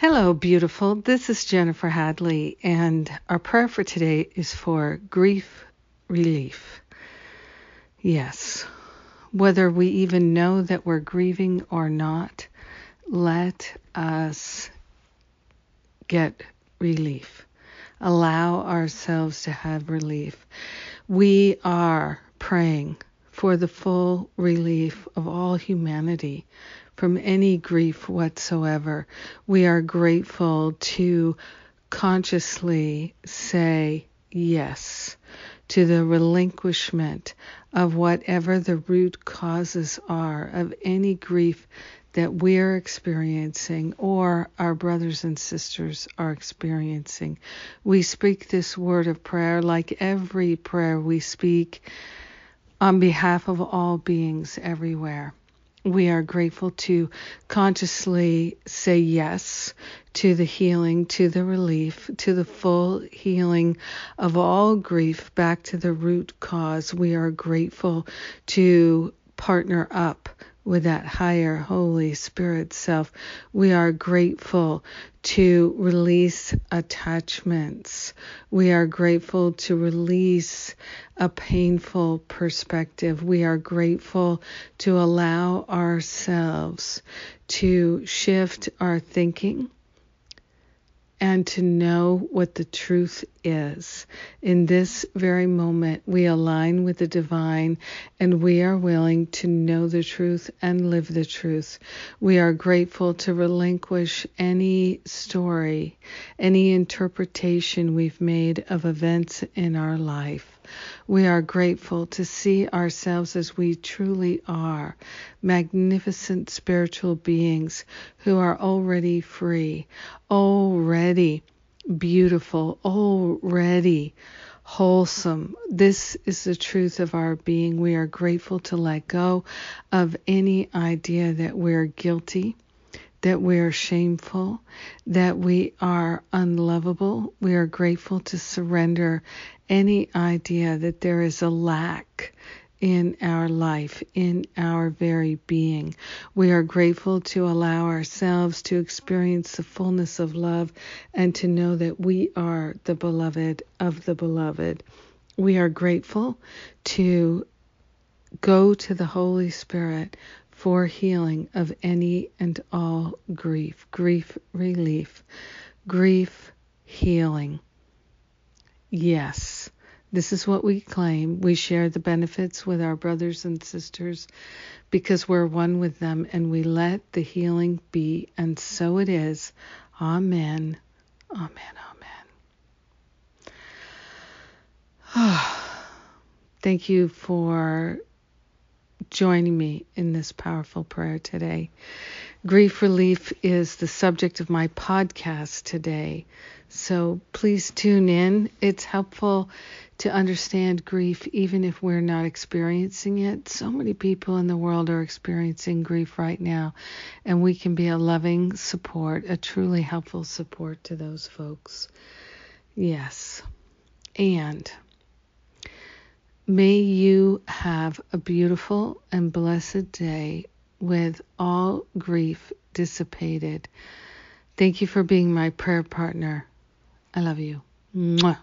Hello, beautiful. This is Jennifer Hadley, and our prayer for today is for grief relief. Yes, whether we even know that we're grieving or not, let us get relief. Allow ourselves to have relief. We are praying for the full relief of all humanity from any grief whatsoever. We are grateful to consciously say yes to the relinquishment of whatever the root causes are of any grief that we're experiencing or our brothers and sisters are experiencing. We speak this word of prayer like every prayer we speak on behalf of all beings everywhere we are grateful to consciously say yes to the healing, to the relief, to the full healing of all grief back to the root cause. We are grateful to partner up with that higher Holy Spirit self. We are grateful to release attachments. We are grateful to release a painful perspective. We are grateful to allow ourselves to shift our thinking and to know what the truth is. In this very moment, we align with the divine and we are willing to know the truth and live the truth. We are grateful to relinquish any story, any interpretation we've made of events in our life. We are grateful to see ourselves as we truly are magnificent spiritual beings who are already free, already beautiful, already wholesome. This is the truth of our being. We are grateful to let go of any idea that we're guilty that we are shameful, that we are unlovable. We are grateful to surrender any idea that there is a lack in our life, in our very being. We are grateful to allow ourselves to experience the fullness of love and to know that we are the beloved of the beloved. We are grateful to go to the Holy Spirit for healing of any and all grief, grief relief, grief healing. Yes, this is what we claim. We share the benefits with our brothers and sisters because we're one with them and we let the healing be. And so it is. Amen. Amen. Amen. Thank you for joining me in this powerful prayer today. Grief relief is the subject of my podcast today. So please tune in. It's helpful to understand grief even if we're not experiencing it. So many people in the world are experiencing grief right now, and we can be a loving support, a truly helpful support to those folks. Yes. And May you have a beautiful and blessed day with all grief dissipated. Thank you for being my prayer partner. I love you. Mwah.